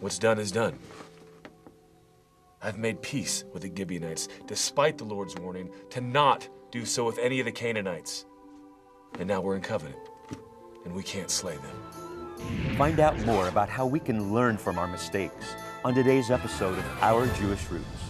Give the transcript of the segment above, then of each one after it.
What's done is done. I've made peace with the Gibeonites, despite the Lord's warning to not do so with any of the Canaanites. And now we're in covenant, and we can't slay them. Find out more about how we can learn from our mistakes on today's episode of Our Jewish Roots.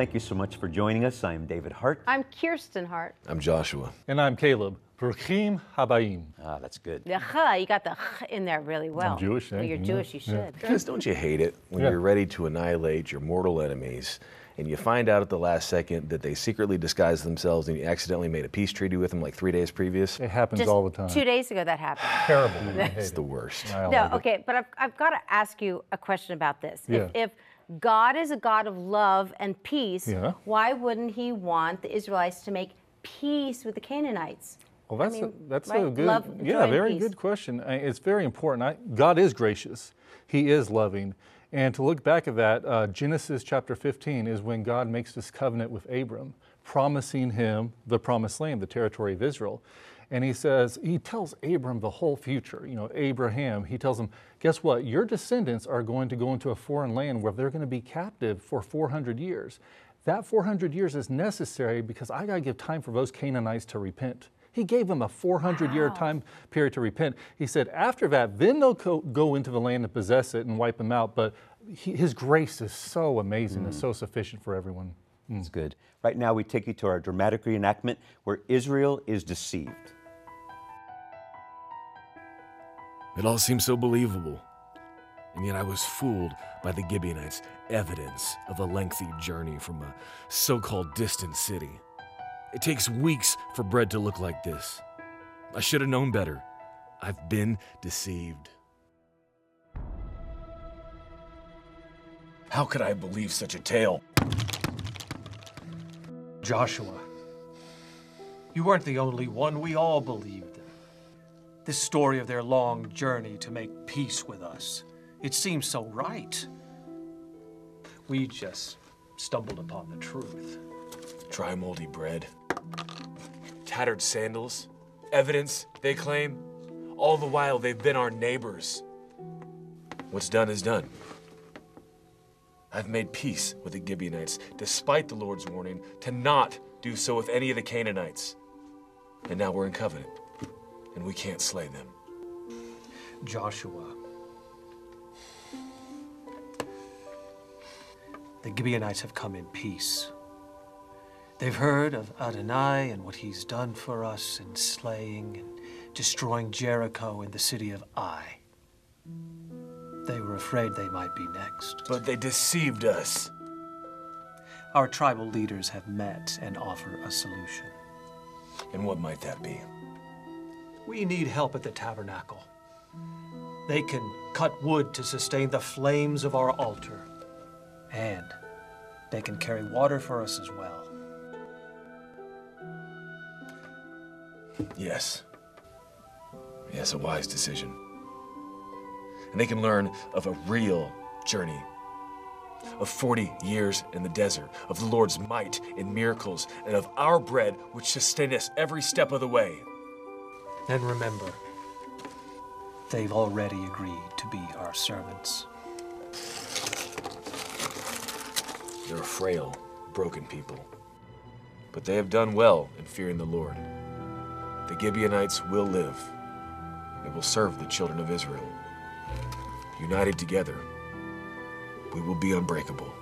Thank you so much for joining us. I'm David Hart. I'm Kirsten Hart. I'm Joshua. And I'm Caleb. Bruchim Habayim. Ah, that's good. The ch, you got the ch in there really well. You're Jewish, Well, eh? you're Yeah. Jewish, you Yeah. should. Because don't you hate it when Yeah. you're ready to annihilate your mortal enemies and you find out at the last second that they secretly disguised themselves and you accidentally made a peace treaty with them like three days previous? It happens Just all the time. two days ago that happened. Terrible. It's the worst. No, like it. okay, but I've, I've got to ask you a question about this. Yeah. If, if God is a God of love and peace, Yeah. why wouldn't He want the Israelites to make peace with the Canaanites? Well, that's mean, a, that's a good, Love, yeah, very peace. good question. I- It's very important. I, God is gracious. He is loving. And to look back at that, uh, Genesis chapter 15 is when God makes this covenant with Abram, promising him the promised land, the territory of Israel. And he says, he tells Abram the whole future. You know, Abraham, he tells him, guess what? Your descendants are going to go into a foreign land where they're going to be captive for 400 years. That 400 years is necessary because I got to give time for those Canaanites to repent. He gave them a 400 year time period to repent. He said, after that, then they'll go, go into the land and possess it and wipe them out. But he, his grace is so amazing and mm. so sufficient for everyone. Mm. That's good. Right now, we take you to our dramatic reenactment where Israel is deceived. It all seemed so believable. And yet I was fooled by the Gibeonites' evidence of a lengthy journey from a so called distant city. It takes weeks for bread to look like this. I should have known better. I've been deceived. How could I believe such a tale? Joshua, you weren't the only one. We all believed them. This story of their long journey to make peace with us, it seems so right. We just stumbled upon the truth. Dry, moldy bread, tattered sandals, evidence, they claim. All the while, they've been our neighbors. What's done is done. I've made peace with the Gibeonites, despite the Lord's warning to not do so with any of the Canaanites. And now we're in covenant, and we can't slay them. Joshua. The Gibeonites have come in peace. They've heard of Adonai and what he's done for us in slaying and destroying Jericho and the city of Ai. They were afraid they might be next. But they deceived us. Our tribal leaders have met and offer a solution. And what might that be? We need help at the tabernacle. They can cut wood to sustain the flames of our altar. And they can carry water for us as well. Yes. Yes, a wise decision. And they can learn of a real journey of 40 years in the desert, of the Lord's might in miracles, and of our bread which sustain us every step of the way. And remember, they've already agreed to be our servants. They're frail, broken people. But they have done well in fearing the Lord. The Gibeonites will live. They will serve the children of Israel. United together, we will be unbreakable.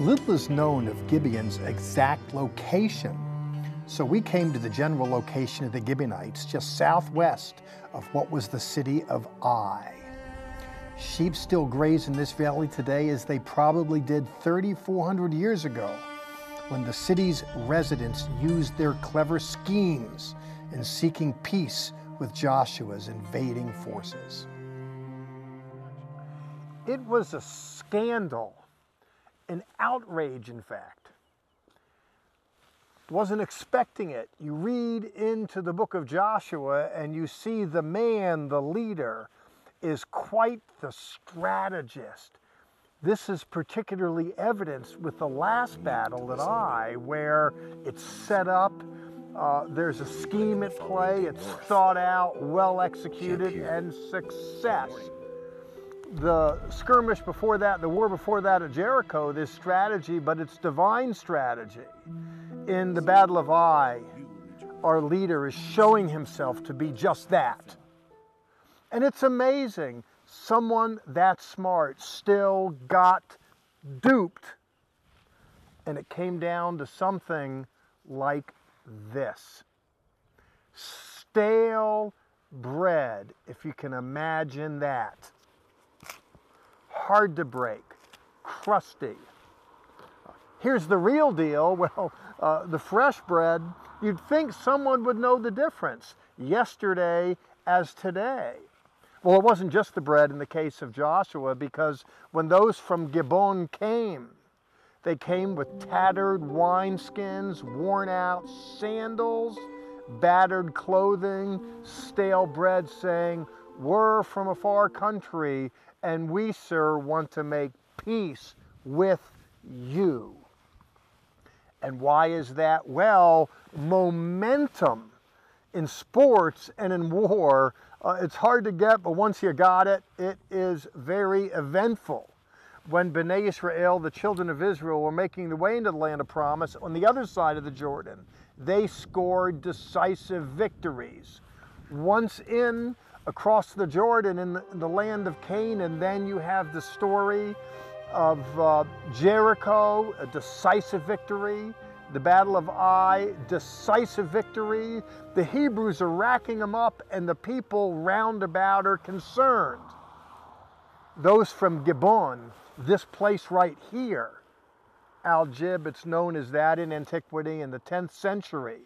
Little is known of Gibeon's exact location. So we came to the general location of the Gibeonites, just southwest of what was the city of Ai. Sheep still graze in this valley today as they probably did 3,400 years ago when the city's residents used their clever schemes in seeking peace with Joshua's invading forces. It was a scandal, an outrage, in fact. Wasn't expecting it. You read into the book of Joshua and you see the man, the leader, is quite the strategist. This is particularly evidenced with the last battle at I, where it's set up, uh, there's a scheme at play, it's thought out, well executed, and success. The skirmish before that, the war before that at Jericho, this strategy, but it's divine strategy. In the Battle of Ai, our leader is showing himself to be just that. And it's amazing someone that smart still got duped. And it came down to something like this stale bread, if you can imagine that. Hard to break, crusty. Here's the real deal. Well, uh, the fresh bread, you'd think someone would know the difference yesterday as today. Well, it wasn't just the bread in the case of Joshua, because when those from Gibeon came, they came with tattered wineskins, worn out sandals, battered clothing, stale bread, saying, We're from a far country, and we, sir, want to make peace with you. And why is that? Well, momentum in sports and in war uh, it's hard to get, but once you got it, it is very eventful. When Bnei Israel, the children of Israel, were making their way into the land of promise on the other side of the Jordan, they scored decisive victories. Once in, across the Jordan in the, in the land of Cain, and then you have the story of uh, Jericho, a decisive victory the Battle of Ai, decisive victory. The Hebrews are racking them up, and the people round about are concerned. Those from Gibeon, this place right here, Al Jib, it's known as that in antiquity in the 10th century.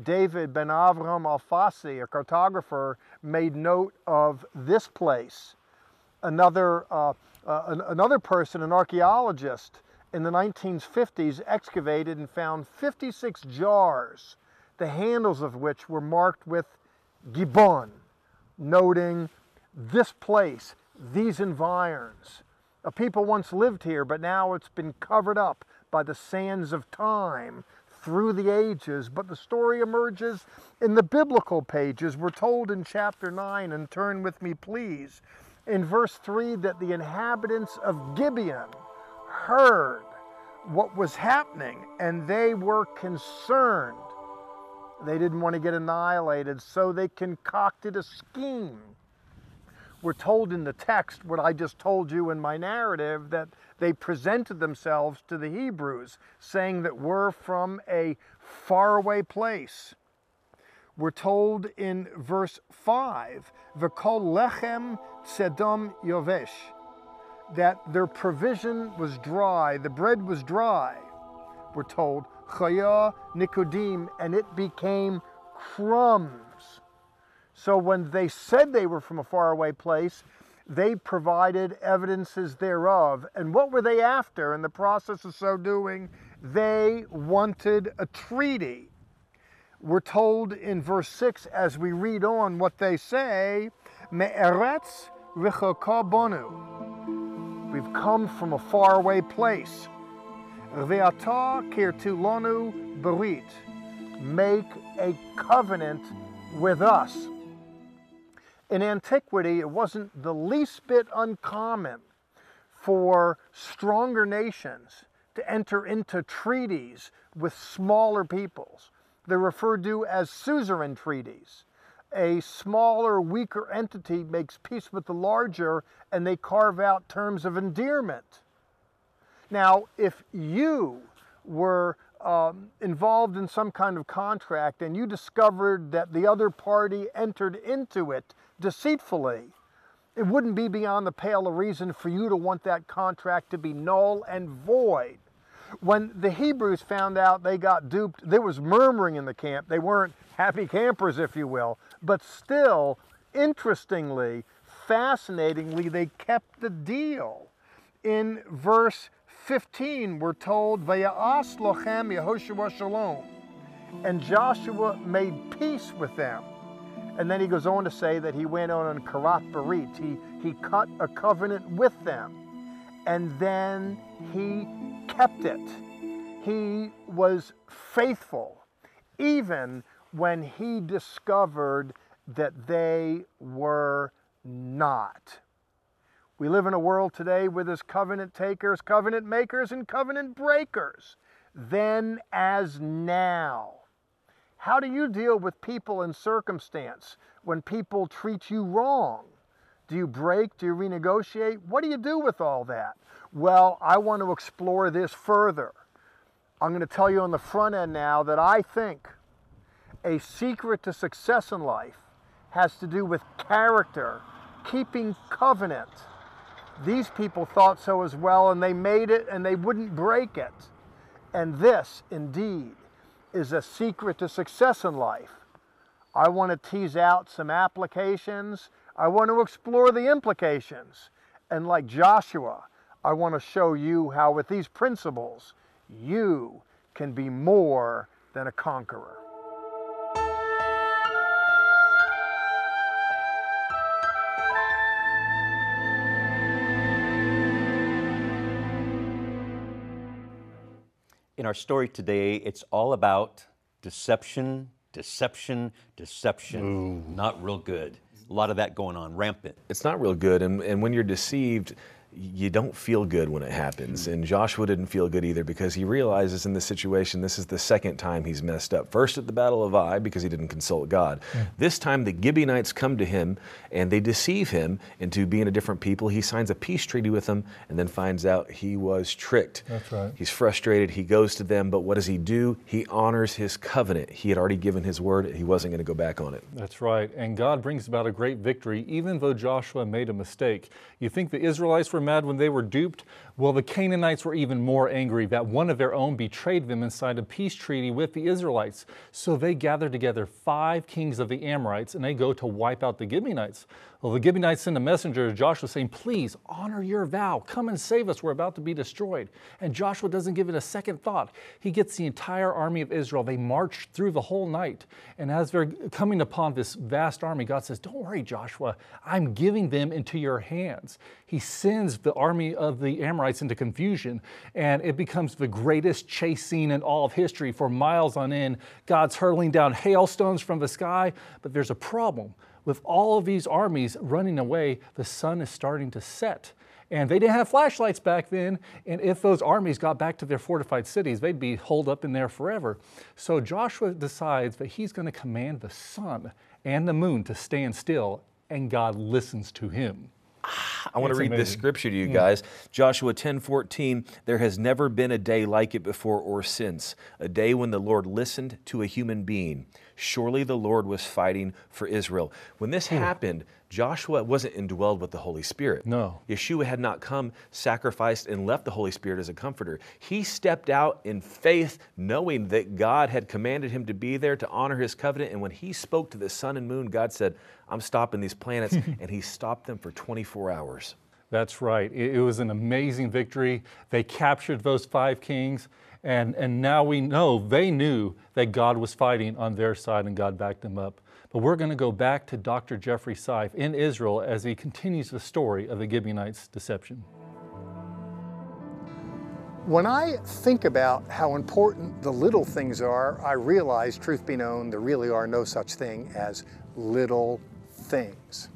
David ben Avram Alfasi, a cartographer, made note of this place. Another, uh, uh, another person, an archaeologist, in the 1950s excavated and found 56 jars, the handles of which were marked with Gibeon, noting this place, these environs. A people once lived here, but now it's been covered up by the sands of time through the ages. But the story emerges in the biblical pages. We're told in chapter 9, and turn with me, please, in verse 3 that the inhabitants of Gibeon heard what was happening and they were concerned. They didn't want to get annihilated, so they concocted a scheme. We're told in the text, what I just told you in my narrative, that they presented themselves to the Hebrews, saying that we're from a faraway place. We're told in verse 5, V'kol lechem tzedom yovesh that their provision was dry, the bread was dry, we're told, chaya nikodim, and it became crumbs. So when they said they were from a faraway place, they provided evidences thereof. And what were they after in the process of so doing? They wanted a treaty. We're told in verse 6 as we read on what they say, Me'eretz bonu We've come from a faraway place. Ve'ata kirtulonu berit. Make a covenant with us. In antiquity, it wasn't the least bit uncommon for stronger nations to enter into treaties with smaller peoples. They're referred to as suzerain treaties a smaller, weaker entity makes peace with the larger and they carve out terms of endearment. Now, if you were um, involved in some kind of contract and you discovered that the other party entered into it deceitfully, It wouldn't be beyond the pale of reason for you to want that contract to be null and void. When the Hebrews found out they got duped, there was murmuring in the camp. They weren't happy campers, if you will, but still, interestingly, fascinatingly, they kept the deal. In verse 15, we're told, Vaya'as lochem Yehoshua shalom. And Joshua made peace with them. And then he goes on to say that he went on in Karat Barit. He, he cut a covenant with them. And then he kept it. He was faithful, even when he discovered that they were not. We live in a world today where there's covenant takers, covenant makers, and covenant breakers. Then as now. How do you deal with people and circumstance when people treat you wrong? Do you break? Do you renegotiate? What do you do with all that? Well, I want to explore this further. I'm going to tell you on the front end now that I think a secret to success in life has to do with character, keeping covenant. These people thought so as well, and they made it and they wouldn't break it. And this, indeed, is a secret to success in life. I want to tease out some applications. I want to explore the implications. And like Joshua, I want to show you how, with these principles, you can be more than a conqueror. In our story today, it's all about deception, deception, deception. Not real good. A lot of that going on, rampant. It's not real good. And, and when you're deceived, you don't feel good when it happens. Hmm. And Joshua didn't feel good either because he realizes in this situation this is the second time he's messed up. First at the Battle of Ai because he didn't consult God. Hmm. This time the Gibeonites come to him and they deceive him into being a different people. He signs a peace treaty with them and then finds out he was tricked. That's right. He's frustrated. He goes to them, but what does he do? He honors his covenant. He had already given his word. He wasn't going to go back on it. That's right. And God brings about a great victory, even though Joshua made a mistake. You think the Israelites were mad when they were duped? Well, the Canaanites were even more angry that one of their own betrayed them and signed a peace treaty with the Israelites. So they gathered together five kings of the Amorites and they go to wipe out the Gibeonites. Well, the Gibeonites send a messenger to Joshua saying, Please honor your vow. Come and save us. We're about to be destroyed. And Joshua doesn't give it a second thought. He gets the entire army of Israel. They march through the whole night. And as they're coming upon this vast army, God says, Don't worry, Joshua. I'm giving them into your hands. He sends the army of the Amorites into confusion, and it becomes the greatest chase scene in all of history for miles on end. God's hurling down hailstones from the sky, but there's a problem with all of these armies running away, the sun is starting to set. And they didn't have flashlights back then. And if those armies got back to their fortified cities, they'd be holed up in there forever. So Joshua decides that he's going to command the sun and the moon to stand still, and God listens to him. Ah. I want to read this scripture to you guys. Joshua 10 14. There has never been a day like it before or since, a day when the Lord listened to a human being. Surely the Lord was fighting for Israel. When this hmm. happened, Joshua wasn't indwelled with the Holy Spirit. No. Yeshua had not come, sacrificed, and left the Holy Spirit as a comforter. He stepped out in faith, knowing that God had commanded him to be there to honor his covenant. And when he spoke to the sun and moon, God said, I'm stopping these planets. and he stopped them for 24 hours. That's right. It, it was an amazing victory. They captured those five kings, and, and now we know they knew that God was fighting on their side and God backed them up. But we're going to go back to Dr. Jeffrey Seif in Israel as he continues the story of the Gibeonites' deception. When I think about how important the little things are, I realize, truth be known, there really are no such thing as little things.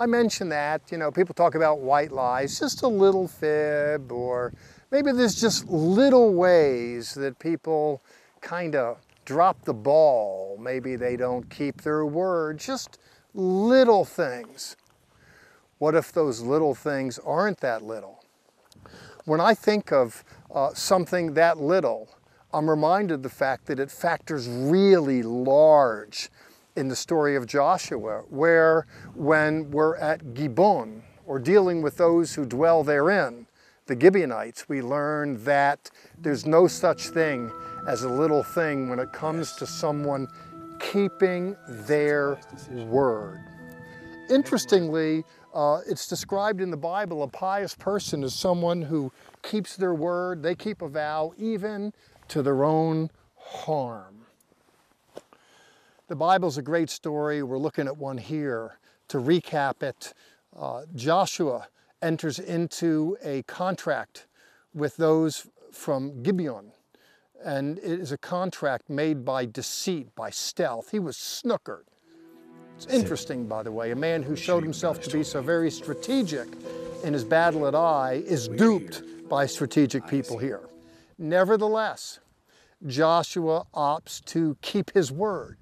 I mentioned that, you know, people talk about white lies, just a little fib, or maybe there's just little ways that people kind of drop the ball. Maybe they don't keep their word, just little things. What if those little things aren't that little? When I think of uh, something that little, I'm reminded the fact that it factors really large in the story of Joshua, where when we're at Gibeon or dealing with those who dwell therein, the Gibeonites, we learn that there's no such thing as a little thing when it comes to someone keeping their word. Interestingly, uh, it's described in the Bible a pious person is someone who keeps their word, they keep a vow even to their own harm. The Bible's a great story. We're looking at one here. To recap it, uh, Joshua enters into a contract with those from Gibeon. And it is a contract made by deceit, by stealth. He was snookered. It's interesting, by the way, a man who showed himself to be so very strategic in his battle at Ai is duped by strategic people here. Nevertheless, Joshua opts to keep his word.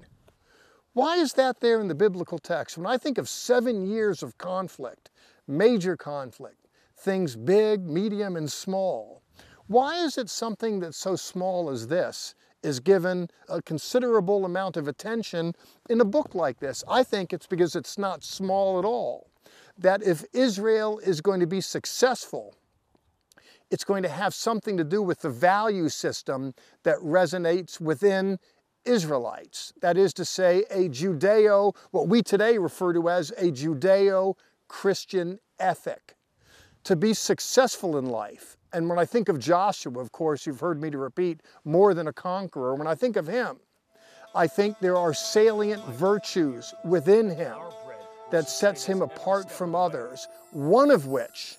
Why is that there in the biblical text? When I think of seven years of conflict, major conflict, things big, medium, and small, why is it something that's so small as this is given a considerable amount of attention in a book like this. I think it's because it's not small at all. That if Israel is going to be successful, it's going to have something to do with the value system that resonates within Israelites. That is to say, a Judeo, what we today refer to as a Judeo Christian ethic. To be successful in life, and when I think of Joshua, of course, you've heard me to repeat, more than a conqueror, when I think of him, I think there are salient virtues within him that sets him apart from others, one of which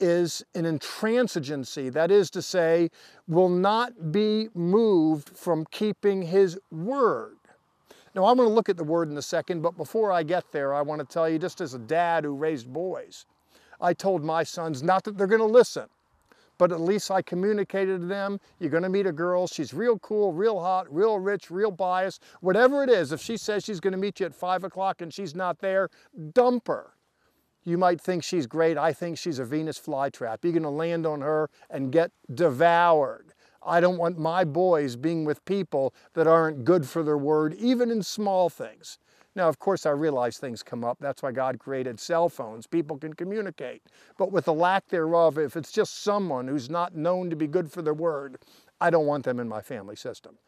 is an intransigency, that is to say, will not be moved from keeping his word. Now, I'm going to look at the word in a second, but before I get there, I want to tell you, just as a dad who raised boys, I told my sons not that they're going to listen, but at least I communicated to them, you're gonna meet a girl, she's real cool, real hot, real rich, real biased, whatever it is, if she says she's gonna meet you at five o'clock and she's not there, dump her. You might think she's great, I think she's a Venus flytrap. You're gonna land on her and get devoured. I don't want my boys being with people that aren't good for their word, even in small things. Now, of course, I realize things come up. That's why God created cell phones. People can communicate. But with the lack thereof, if it's just someone who's not known to be good for their word, I don't want them in my family system.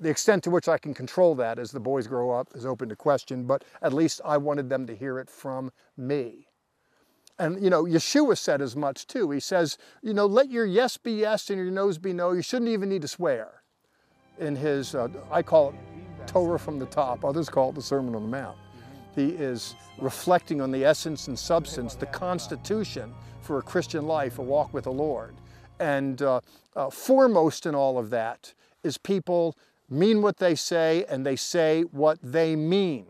The extent to which I can control that as the boys grow up is open to question, but at least I wanted them to hear it from me. And, you know, Yeshua said as much too. He says, you know, let your yes be yes and your no's be no. You shouldn't even need to swear. In his, uh, I call it Torah from the top. Others call it the Sermon on the Mount. He is reflecting on the essence and substance, the constitution for a Christian life, a walk with the Lord. And uh, uh, foremost in all of that is people mean what they say and they say what they mean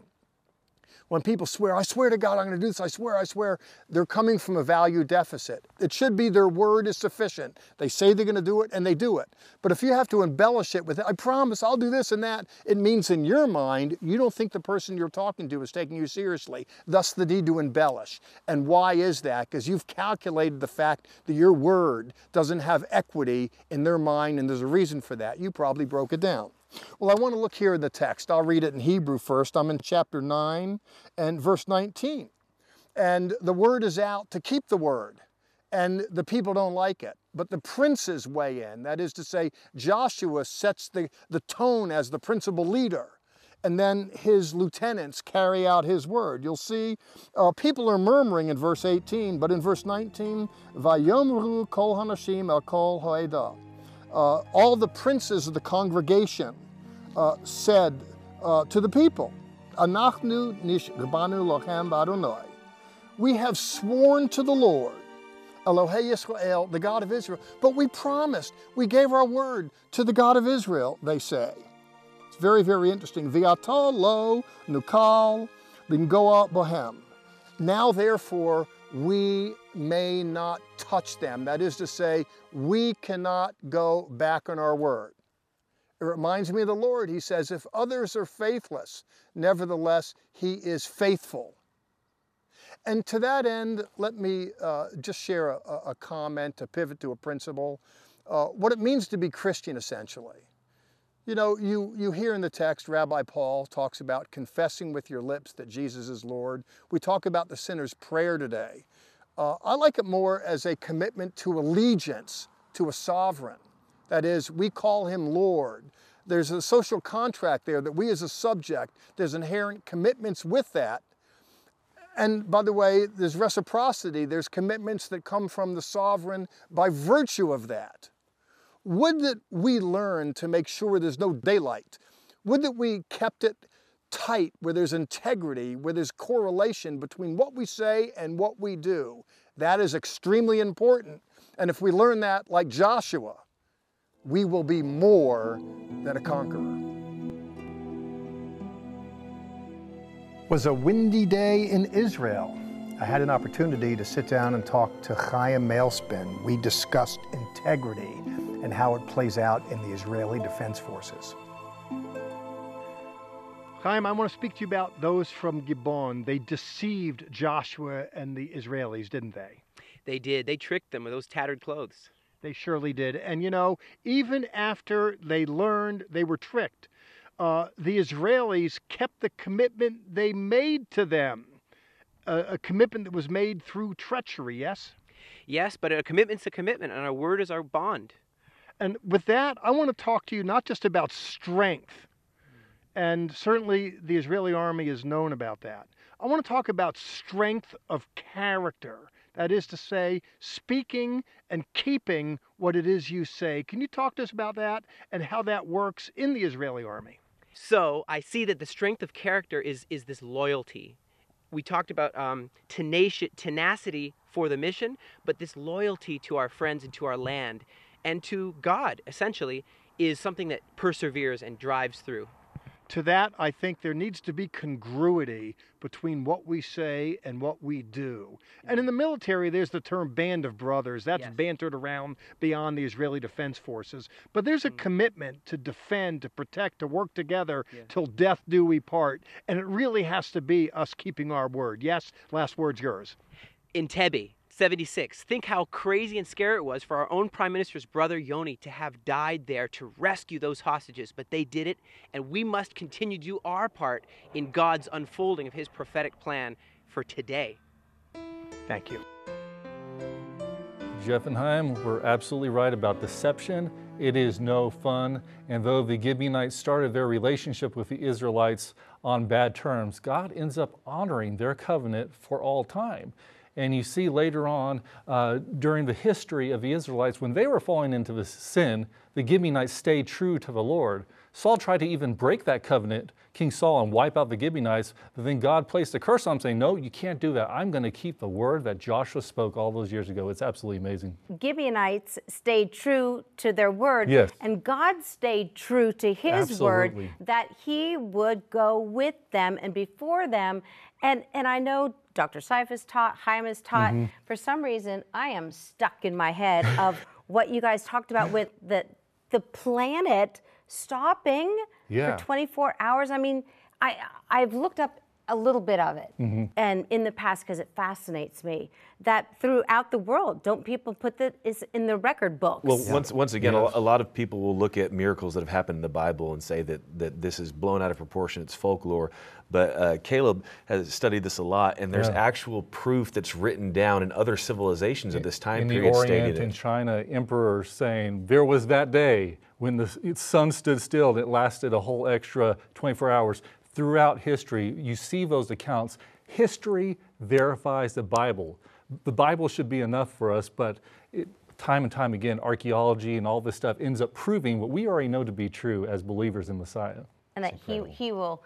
when people swear, I swear to God, I'm going to do this, I swear, I swear, they're coming from a value deficit. It should be their word is sufficient. They say they're going to do it and they do it. But if you have to embellish it with, I promise I'll do this and that, it means in your mind, you don't think the person you're talking to is taking you seriously. Thus the need to embellish. And why is that? Because you've calculated the fact that your word doesn't have equity in their mind and there's a reason for that. You probably broke it down. Well, I want to look here in the text. I'll read it in Hebrew first. I'm in chapter 9 and verse 19. And the word is out to keep the word, and the people don't like it. But the princes weigh in. That is to say, Joshua sets the, the tone as the principal leader and then his lieutenants carry out his word. You'll see uh, people are murmuring in verse 18, but in verse 19, Vayomru kol hanashim el kol hoedah uh, all the princes of the congregation uh, said uh, to the people, Anachnu nish lochem We have sworn to the Lord, Elohei Yisrael, the God of Israel, but we promised, we gave our word to the God of Israel, they say. It's very, very interesting. Viata lo nukal bingoa bohem. Now, therefore, we may not touch them. That is to say, we cannot go back on our word. It reminds me of the Lord. He says, if others are faithless, nevertheless, He is faithful. And to that end, let me uh, just share a, a, comment to pivot to a principle. Uh, what it means to be Christian, essentially. You know, you, you hear in the text, Rabbi Paul talks about confessing with your lips that Jesus is Lord. We talk about the sinner's prayer today. Uh, I like it more as a commitment to allegiance to a sovereign. That is, we call him Lord. There's a social contract there that we as a subject, there's inherent commitments with that. And by the way, there's reciprocity, there's commitments that come from the sovereign by virtue of that. Would that we learn to make sure there's no daylight? Would that we kept it tight, where there's integrity, where there's correlation between what we say and what we do? That is extremely important. And if we learn that like Joshua, we will be more than a conqueror. was a windy day in Israel. I had an opportunity to sit down and talk to Chaim Malespin. We discussed integrity and how it plays out in the Israeli Defense Forces. Chaim, I want to speak to you about those from Gibeon. They deceived Joshua and the Israelis, didn't they? They did. They tricked them with those tattered clothes. They surely did. And you know, even after they learned they were tricked, uh, the Israelis kept the commitment they made to them, a, a commitment that was made through treachery, yes? Yes, but a commitment's a commitment, and our word is our bond. And with that, I want to talk to you not just about strength, and certainly the Israeli army is known about that. I want to talk about strength of character. That is to say, speaking and keeping what it is you say. Can you talk to us about that and how that works in the Israeli army? So I see that the strength of character is is this loyalty. We talked about um, tenaci- tenacity for the mission, but this loyalty to our friends and to our land and to God, essentially, is something that perseveres and drives through to that, I think there needs to be congruity between what we say and what we do. And in the military, there's the term band of brothers. That's yes. bantered around beyond the Israeli Defense Forces. But there's a mm. commitment to defend, to protect, to work together yeah. till death do we part. And it really has to be us keeping our word. Yes, last word's yours. In Entebbe, 76. Think how crazy and scary it was for our own Prime Minister's brother Yoni to have died there to rescue those hostages, but they did it, and we must continue to do our part in God's unfolding of His prophetic plan for today. Thank you. Jeff and Chaim were absolutely right about deception. It is no fun. And though the Gibeonites started their relationship with the Israelites on bad terms, God ends up honoring their covenant for all time. And you see later on uh, during the history of the Israelites, when they were falling into the sin, the Gibeonites stayed true to the Lord. Saul tried to even break that covenant, King Saul, and wipe out the Gibeonites. But then God placed a curse on him, saying, No, you can't do that. I'm going to keep the word that Joshua spoke all those years ago. It's absolutely amazing. Gibeonites stayed true to their word. Yes. And God stayed true to his absolutely. word that he would go with them and before them. And, and I know Dr. Seif is taught, Chaim is taught. Mm-hmm. For some reason, I am stuck in my head of what you guys talked about with the the planet stopping yeah. for 24 hours. I mean, I I've looked up a little bit of it mm-hmm. and in the past because it fascinates me that throughout the world don't people put that is in the record books well yeah. once once again yes. a, lot of people will look at miracles that have happened in the bible and say that that this is blown out of proportion it's folklore but uh, Caleb has studied this a lot, and there's yeah. actual proof that's written down in other civilizations of this time in period. In the Orient and China, emperors saying there was that day when the sun stood still and it lasted a whole extra 24 hours throughout history, you see those accounts. History verifies the Bible. The Bible should be enough for us, but it, time and time again, archaeology and all this stuff ends up proving what we already know to be true as believers in Messiah. And that he, he will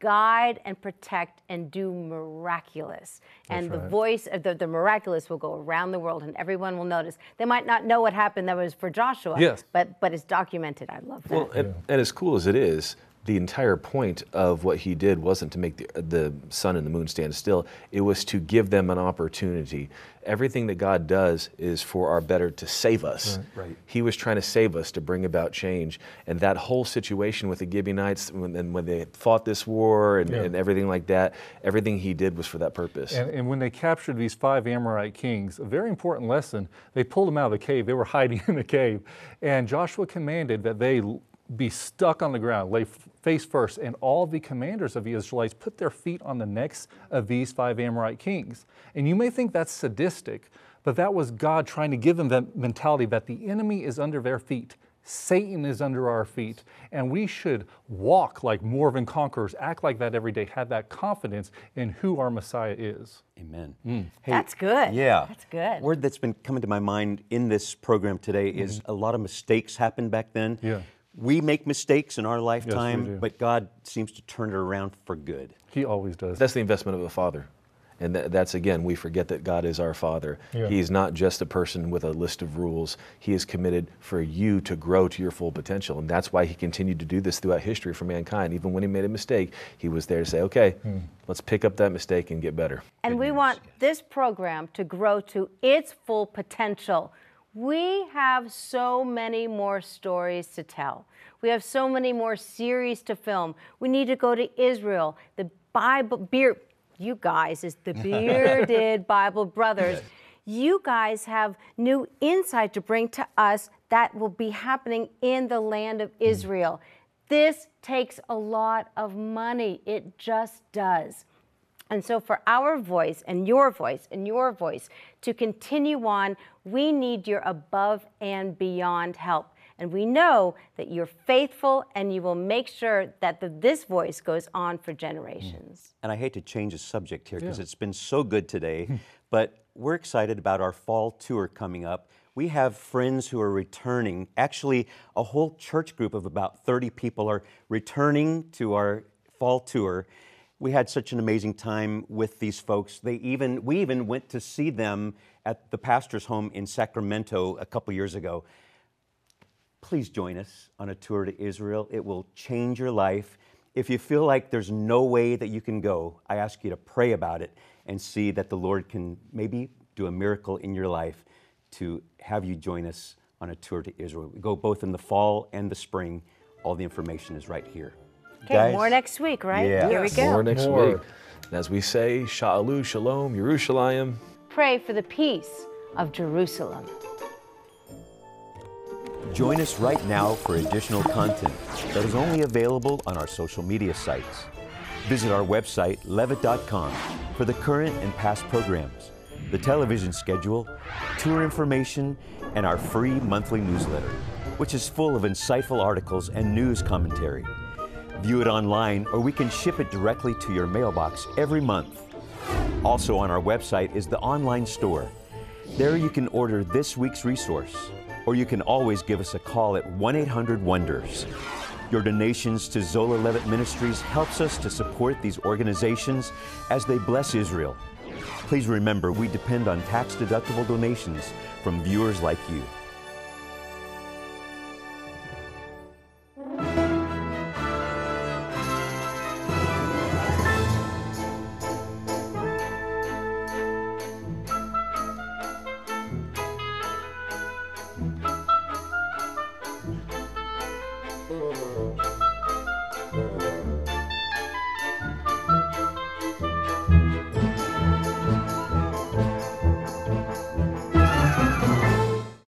guide and protect and do miraculous. and the voice of the, the miraculous will go around the world and everyone will notice. They might not know what happened that was for Joshua, yes. but, but it's documented. I love that. Well, and, and as cool as it is, the entire point of what he did wasn't to make the, the sun and the moon stand still. It was to give them an opportunity. Everything that God does is for our better to save us. Right, right. He was trying to save us to bring about change. And that whole situation with the Gibeonites, when, and when they fought this war and, yeah. and, everything like that, everything he did was for that purpose. And, and when they captured these five Amorite kings, a very important lesson, they pulled them out of the cave. They were hiding in the cave. And Joshua commanded that they be stuck on the ground, lay face first, and all the commanders of the Israelites put their feet on the necks of these five Amorite kings. And you may think that's sadistic, but that was God trying to give them that mentality that the enemy is under their feet. Satan is under our feet, and we should walk like more than conquerors, act like that every day, have that confidence in who our Messiah is. Amen. Mm. Hey, That's good. Yeah. That's good. Word that's been coming to my mind in this program today is a lot of mistakes happened back then. Mm-hmm. Yeah. We make mistakes in our do. lifetime, but God seems to turn it around for good. He always does. That's the investment of a father. And that, that's again, we forget that God is our Father. Yeah. He's not just a person with a list of rules. He is committed for you to grow to your full potential. And that's why He continued to do this throughout history for mankind. Even when He made a mistake, He was there to say, okay, hmm. let's pick up that mistake and get better. And we want this program to grow to its full potential. We have so many more stories to tell. We have so many more series to film. We need to go to Israel. The Bible, beer, you guys is the bearded Bible brothers. You guys have new insight to bring to us that will be happening in the land of hmm. Israel. This takes a lot of money. It just does. And so, for our voice and your voice and your voice to continue on, we need your above and beyond help. And we know that you're faithful and you will make sure that the, this voice goes on for generations. Mm. And I hate to change the subject here because it's been so good today, hmm. but we're excited about our fall tour coming up. We have friends who are returning. Actually, a whole church group of about 30 people are returning to our fall tour. We had such an amazing time with these folks. They even we even went to see them at the pastor's home in Sacramento a couple years ago. Please join us on a tour to Israel. It will change your life. If you feel like there's no way that you can go, I ask you to pray about it and see that the Lord can maybe do a miracle in your life to have you join us on a tour to Israel. We go both in the fall and the spring. All the information is right here. Okay, Guys, more next week, right? Yeah. Here we go. More next More. week. And as we say, Sha'alu, Shalom, Yerushalayim. Pray for the peace of Jerusalem. Join us right now for additional content that is only available on our social media sites. Visit our website, levitt.com, for the current and past programs, the television schedule, tour information, and our free monthly newsletter, which is full of insightful articles and news commentary. View it online, or we can ship it directly to your mailbox every month. Also, on our website is the online store. There you can order this week's resource, or you can always give us a call at 1 800 Wonders. Your donations to Zola Levitt Ministries helps us to support these organizations as they bless Israel. Please remember, we depend on tax deductible donations from viewers like you.